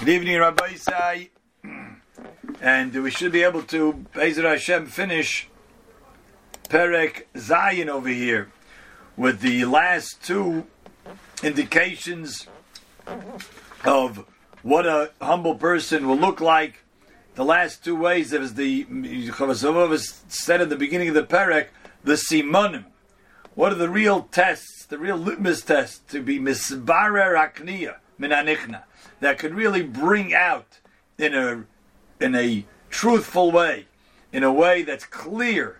Good evening, Rabbosai. And we should be able to, Bezer Hashem, finish Perek Zion over here with the last two indications of what a humble person will look like. The last two ways, as the Chovos Halevavos said in the beginning of the Perek, the simanim. What are the real tests, the real litmus tests to be misbarer akniya minanichna that could really bring out in a in a truthful way, in a way that's clear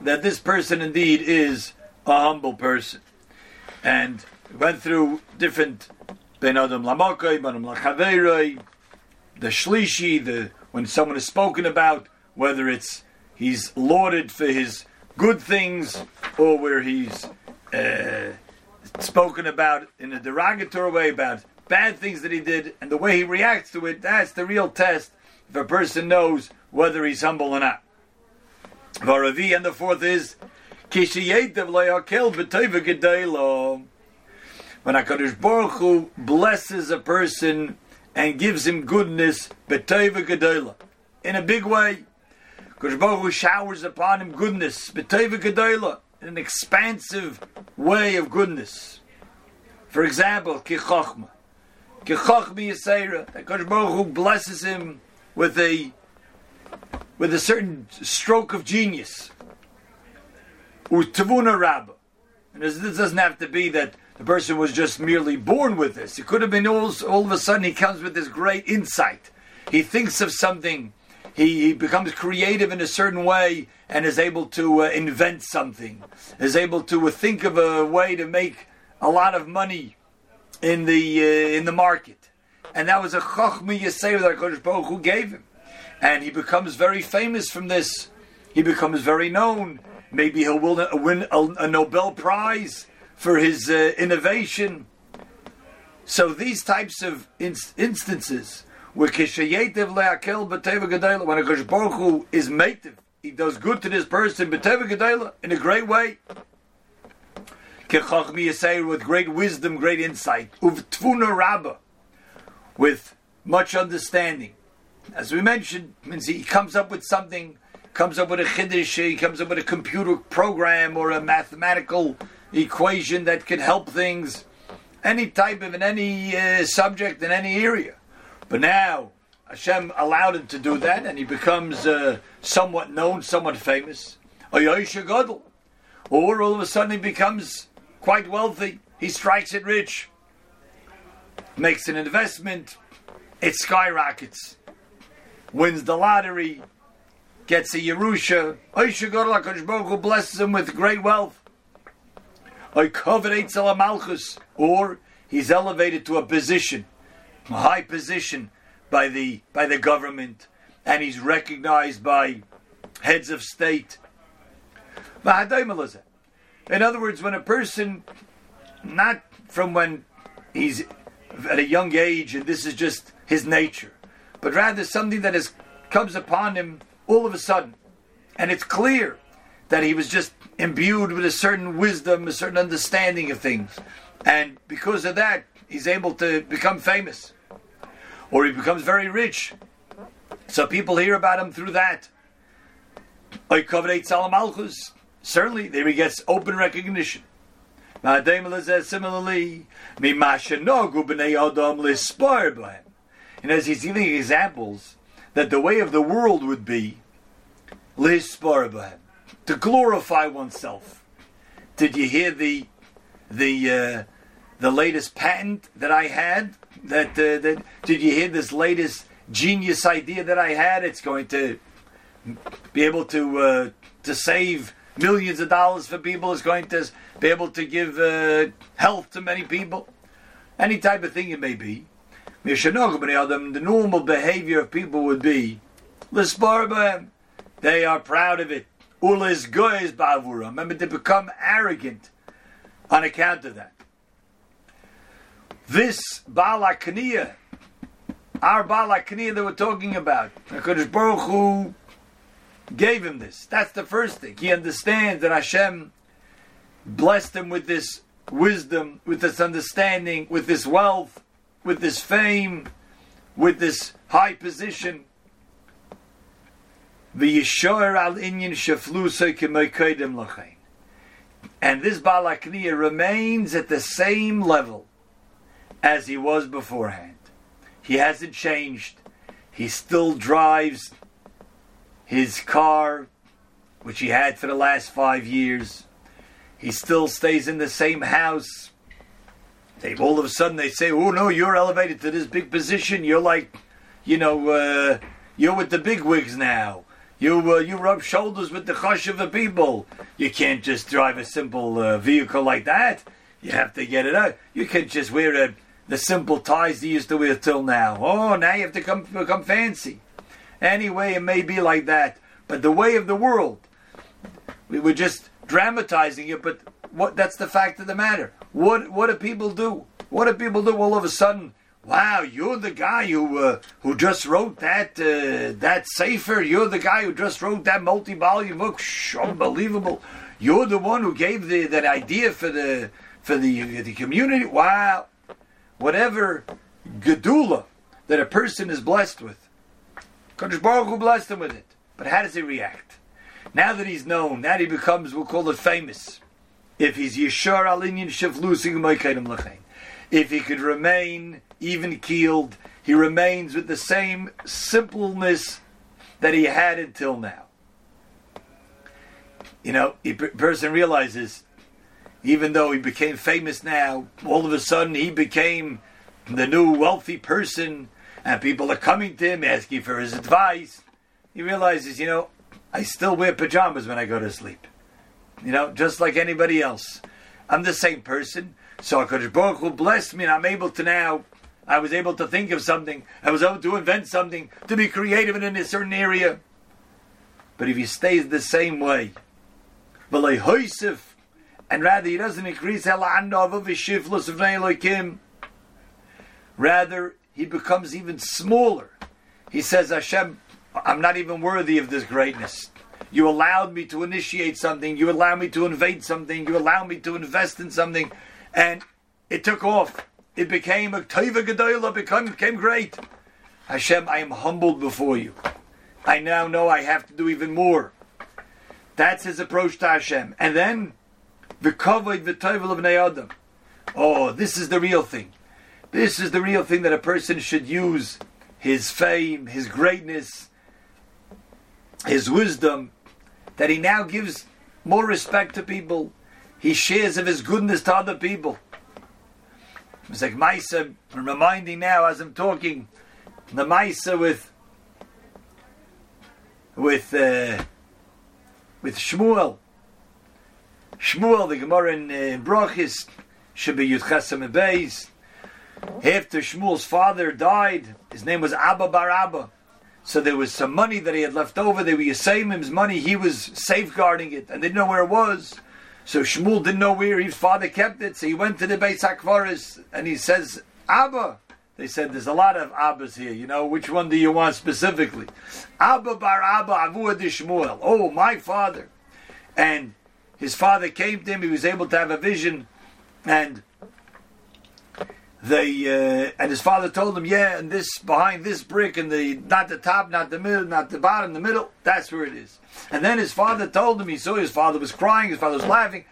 that this person indeed is a humble person. And went through different ben adam lamakay, ben adam the shlishi, the when someone is spoken about, whether it's he's lauded for his good things or where he's uh, spoken about in a derogatory way about bad things that he did and the way he reacts to it, that's the real test if a person knows whether he's humble or not. Varavi, and the fourth is when HaKadosh Baruch Hu blesses a person and gives him goodness in a big way because Baruch Hu showers upon him goodness, in an expansive way of goodness. For example, kichochma, kichochma yisera. That Baruch Hu blesses him with a with a certain stroke of genius. Utavuna. And this doesn't have to be that the person was just merely born with this. It could have been all, all of a sudden he comes with this great insight. He thinks of something he, he becomes creative in a certain way and is able to uh, invent something, is able to uh, think of a way to make a lot of money in the uh, in the market, and that was a chokhmah yaseh that Kodesh Baruch Hu gave him, and he becomes very famous from this. He becomes very known. Maybe he'll win a, a Nobel Prize for his uh, innovation. So these types of instances when a Baruch Hu is mative, he does good to this person in a great way. With great wisdom, great insight, with much understanding. As we mentioned, means he comes up with something, comes up with a chiddush, he comes up with a computer program or a mathematical equation that can help things, any type of in any uh, subject in any area. But now Hashem allowed him to do that, and he becomes uh, somewhat known, somewhat famous. Or all of a sudden he becomes quite wealthy. He strikes it rich, makes an investment, it skyrockets, wins the lottery, gets a Yerusha. who blesses him with great wealth. Or he's elevated to a position a high position by the by the government, and he's recognized by heads of state. In other words, when a person, not from when he's at a young age and this is just his nature, but rather something that is comes upon him all of a sudden, and it's clear that he was just imbued with a certain wisdom, a certain understanding of things, and because of that, he's able to become famous. Or he becomes very rich. So people hear about him through that. Certainly, there he gets open recognition. Similarly, and as he's giving examples that the way of the world would be to glorify oneself. Did you hear the the uh, the latest patent that I had. That, uh, that did you hear this latest genius idea that I had? It's going to be able to uh, to save millions of dollars for people. is going to be able to give uh, health to many people. Any type of thing it may be. The normal behavior of people would be, they are proud of it. Remember, to become arrogant on account of that. This Balakaniya, our Balakaniya that we're talking about, Baruch Hu gave him this. That's the first thing. He understands that Hashem blessed him with this wisdom, with this understanding, with this wealth, with this fame, with this high position. And this Balakniya remains at the same level as he was beforehand. He hasn't changed. He still drives his car, which he had for the last five years. He still stays in the same house. They all of a sudden they say, "Oh no, you're elevated to this big position. You're like, you know, uh, you're with the big wigs now. You uh, you rub shoulders with the chush of the people. You can't just drive a simple uh, vehicle like that. You have to get it out. You can't just wear a, the simple ties you used to wear till now. Oh, now you have to come become fancy. Anyway, it may be like that, but the way of the world, we were just dramatizing it. But what? That's the fact of the matter. What what do people do? What do people do all of a sudden? Wow, you're the guy who uh, who just wrote that uh, that sefer. You're the guy who just wrote that multi-volume book. Shh, unbelievable! You're the one who gave the that idea for the for the the community. Wow, whatever gedula that a person is blessed with, Kodesh Baruch Hu blessed him with it. But how does he react? Now that he's known, now he becomes, we'll call it famous. If he's Yeshar Alinian Sheflusing Moikainim Lachain. If he could remain even keeled, he remains with the same simpleness that he had until now. You know, a person realizes, even though he became famous now, all of a sudden he became the new wealthy person, and people are coming to him asking for his advice. He realizes, you know, I still wear pajamas when I go to sleep. You know, just like anybody else. I'm the same person. So HaKadosh Baruch Hu blessed me and I'm able to now, I was able to think of something. I was able to invent something, to be creative in a certain area. But if he stays the same way, and rather he doesn't increase rather he becomes even smaller. He says, Hashem, I'm not even worthy of this greatness. You allowed me to initiate something. You allowed me to invade something. You allowed me to invest in something. And it took off. It became a Taiva Gedoyla, became, became great. Hashem, I am humbled before you. I now know I have to do even more. That's his approach to Hashem. And then, the Kavod V'Toivel of Adam. Oh, this is the real thing. This is the real thing that a person should use his fame, his greatness, his wisdom, that he now gives more respect to people. He shares of his goodness to other people. It's like Maisa, I'm reminding now as I'm talking, the Maisa with with uh, with Shmuel. Shmuel, the Gemara in uh, Brachos, should be Yudchesam Beis. After Shmuel's father died, his name was Abba Bar Abba. So there was some money that he had left over. They were Yesomim's money. He was safeguarding it and didn't know where it was. So Shmuel didn't know where his father kept it. So he went to the Beis HaKvaros and he says, Abba. They said, there's a lot of Abbas here. You know, which one do you want specifically? Abba bar Abba Avua Shmuel. Oh, my father. And his father came to him. He was able to have a vision. And they uh, and his father told him, yeah, and this behind this brick, and the not the top, not the middle, not the bottom, the middle. That's where it is. And then his father told him. He saw his father was crying. His father was laughing.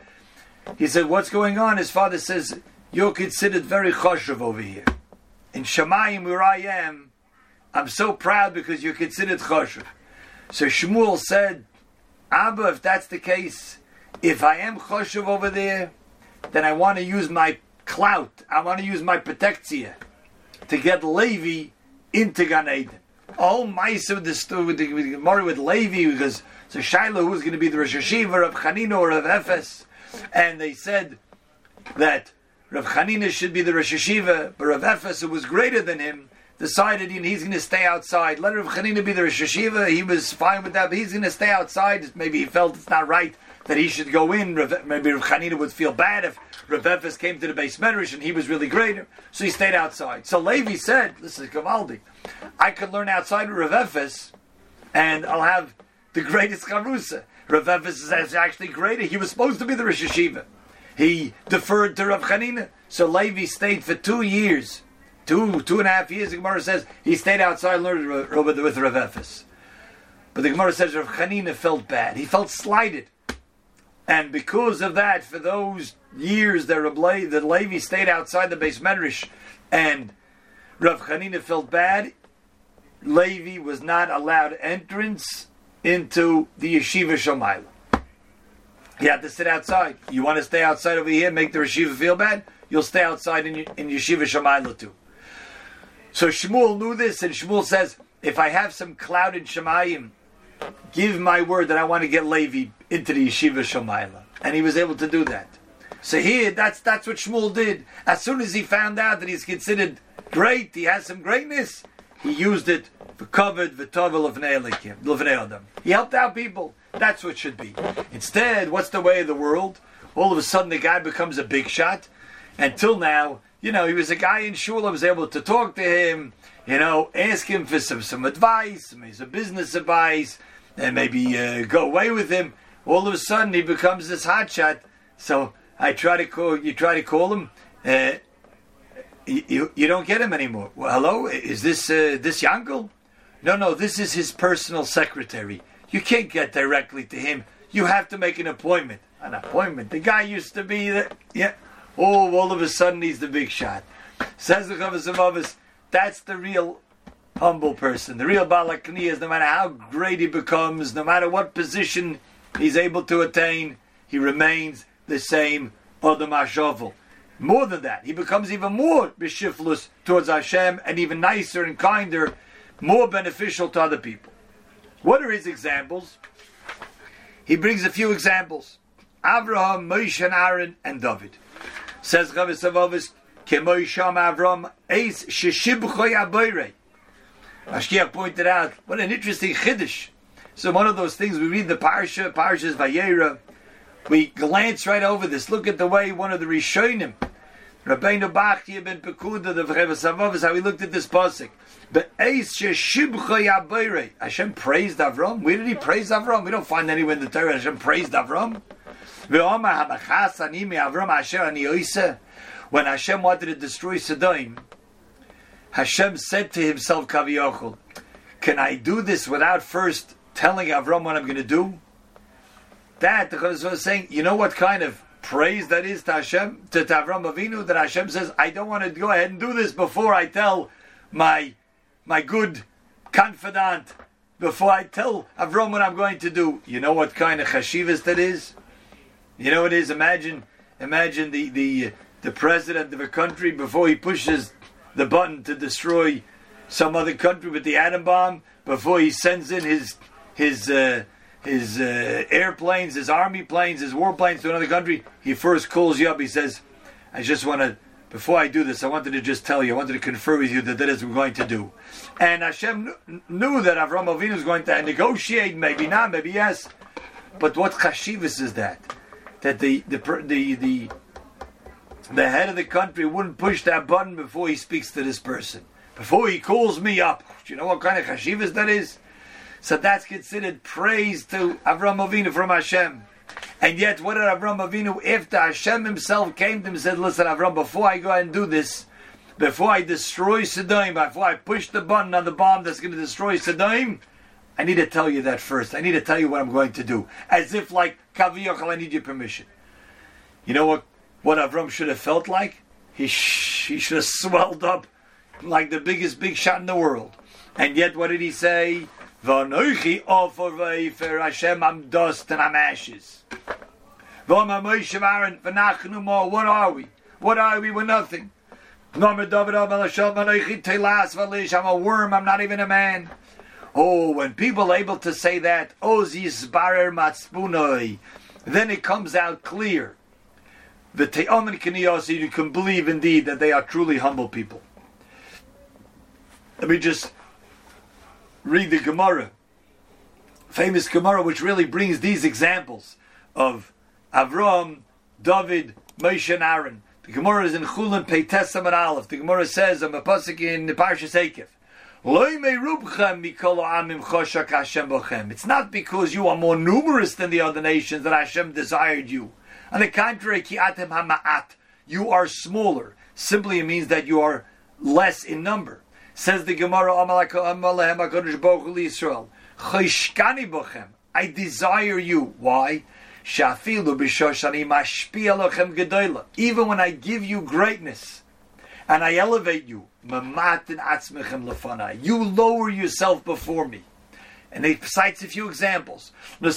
He said, "What's going on?" His father says, "You're considered very choshev over here in Shamayim, where I am. I'm so proud because you're considered choshev." So Shmuel said, "Abba, if that's the case, if I am choshev over there, then I want to use my clout. I want to use my protectia to get Levi into Gan Eden. Oh, my with the story with the with Levi because so Shiloh who's going to be the Rosh Hashiva of Chanina or of Ephes, and they said that Rav Chanina should be the Rosh Hashiva, but Rav Ephes, who was greater than him, decided you know, he's going to stay outside. Let Rav Chanina be the Rosh Hashiva. He was fine with that, but he's going to stay outside. Maybe he felt it's not right that he should go in. Maybe Rav Chanina would feel bad if Rav Ephes came to the Beis Medrash and he was really greater, so he stayed outside. So Levi said, "This is Gavaldi. I could learn outside of Rav Ephes, and I'll have the greatest charusa. Rav Ephes is actually greater. He was supposed to be the Rosh Hashiva. He deferred to Rav Chanina, so Levi stayed for two years two two and a half years. The Gemara says he stayed outside and learned with Rav Ephes. But the Gemara says Rav Chanina felt bad. He felt slighted. And because of that, for those years that, that Levi stayed outside the Beis Medrash and Rav Chanina felt bad, Levi was not allowed entrance into the yeshiva Shomayla. He had to sit outside. You want to stay outside over here, make the yeshiva feel bad? You'll stay outside in, in yeshiva Shomayla too. So Shmuel knew this, and Shmuel says, if I have some cloud in Shamayim, give my word that I want to get Levi into the yeshiva Shomayla. And he was able to do that. So here, that's that's what Shmuel did. As soon as he found out that he's considered great, he has some greatness, he used it for covered of them. He helped out people. That's what should be. Instead, what's the way of the world? All of a sudden, the guy becomes a big shot. Until now, you know, he was a guy in shul. I was able to talk to him. You know, ask him for some some advice, maybe some business advice, and maybe uh, go away with him. All of a sudden, he becomes this hotshot. So I try to call. You try to call him. Uh, you, you don't get him anymore. Well, hello, is this uh, this Yankel? No, no, this is his personal secretary. You can't get directly to him. You have to make an appointment. An appointment. The guy used to be the yeah. Oh, all of a sudden he's the big shot. Says the of that's the real humble person. The real balakni is no matter how great he becomes, no matter what position he's able to attain, he remains the same Adam Ashovel. More than that, he becomes even more bishiflus towards Hashem and even nicer and kinder, more beneficial to other people. What are his examples? He brings a few examples. Avraham, Moshe, and Aaron, and David. Says Chovos Halevavos, Kemoisham Avram, Eis Sheshibchoy Aboirei. Mashgiach pointed out, what an interesting chiddush. So one of those things we read the parsha, parshas Vayera, we glance right over this. Look at the way one of the Rishonim, Rabbeinu Bachya ben Pekuda, the V'chevas is how he looked at this pasuk. Hashem praised Avram. Where did he praise Avram? We don't find anywhere in the Torah Hashem praised Avram. When Hashem wanted to destroy Sodom, Hashem said to himself, Kaviyachol, can I do this without first telling Avram what I'm going to do? That, the Chazal was saying, you know what kind of praise that is to Hashem, to Avram Avinu, that Hashem says, I don't want to go ahead and do this before I tell my, my good confidant, before I tell Avram what I'm going to do. You know what kind of chashivas that is? You know what it is? Imagine, imagine the, the, the president of a country before he pushes the button to destroy some other country with the atom bomb, before he sends in his, his, uh, his uh, airplanes, his army planes, his warplanes to another country, he first calls you up. He says, I just want to, before I do this, I wanted to just tell you, I wanted to confer with you that that is what we're going to do. And Hashem knew that Avram Avinu was going to negotiate, maybe not, maybe yes. But what chashivas is that? That the, the, the, the, the head of the country wouldn't push that button before he speaks to this person. Before he calls me up. Do you know what kind of chashivas that is? So that's considered praise to Avram Avinu from Hashem. And yet, what did Avram Avinu, after Hashem himself came to him and said, Listen, Avram, before I go and do this, before I destroy Sodom, before I push the button on the bomb that's going to destroy Sodom, I need to tell you that first. I need to tell you what I'm going to do. As if, like, Kaviyachal, I need your permission. You know what, what Avram should have felt like? He, sh- he should have swelled up like the biggest big shot in the world. And yet, what did he say? V'anoichi offer v'efer Hashem, I'm dust and I'm ashes. V'omar Moshe Aaron, v'nachnu mo, what are we? What are we? We're nothing. Nomer David Amal Hashem, v'anoichi telas v'lish, I'm a worm, I'm not even a man. Oh, when people are able to say that, oz yisbarer matzpunoi, then it comes out clear. The Te'omen you can believe indeed that they are truly humble people. Let me just read the Gemara, famous Gemara, which really brings these examples of Avram, David, Moshe, and Aaron. The Gemara is in Chulin Peites and Aleph. The Gemara says, I'm a pasuk in the Parshas Ekev. It's not because you are more numerous than the other nations that Hashem desired you. On the contrary, Kiatim Hama'at, you are smaller. Simply it means that you are less in number. Says the Gemara, Yisrael, I desire you. Why? Even when I give you greatness and I elevate you, you lower yourself before me. And he cites a few examples. What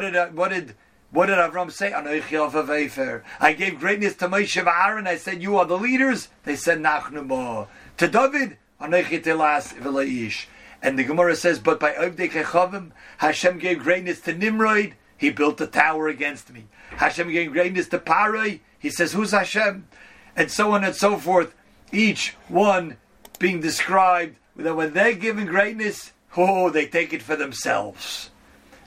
did uh, what did what did Avram say? I gave greatness to Moshe and Aaron. I said, You are the leaders. They said, Nachnu To David, and the Gemara says, But by Ovdei Hashem gave greatness to Nimrod. He built a tower against me. Hashem gave greatness to Parai. He says, Who's Hashem? And so on and so forth. Each one being described that when they're given greatness, oh, they take it for themselves.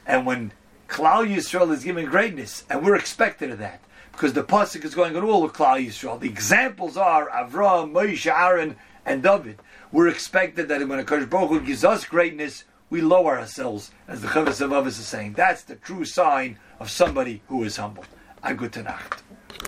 And when Klal Yisrael is given greatness, and we're expected of that because the pasuk is going on all of Klal Yisrael. The examples are Avram, Moshe, Aaron, and David. We're expected that when a Kosh Baruch Hu gives us greatness, we lower ourselves, as the Chavos of is saying. That's the true sign of somebody who is humble. A Nacht.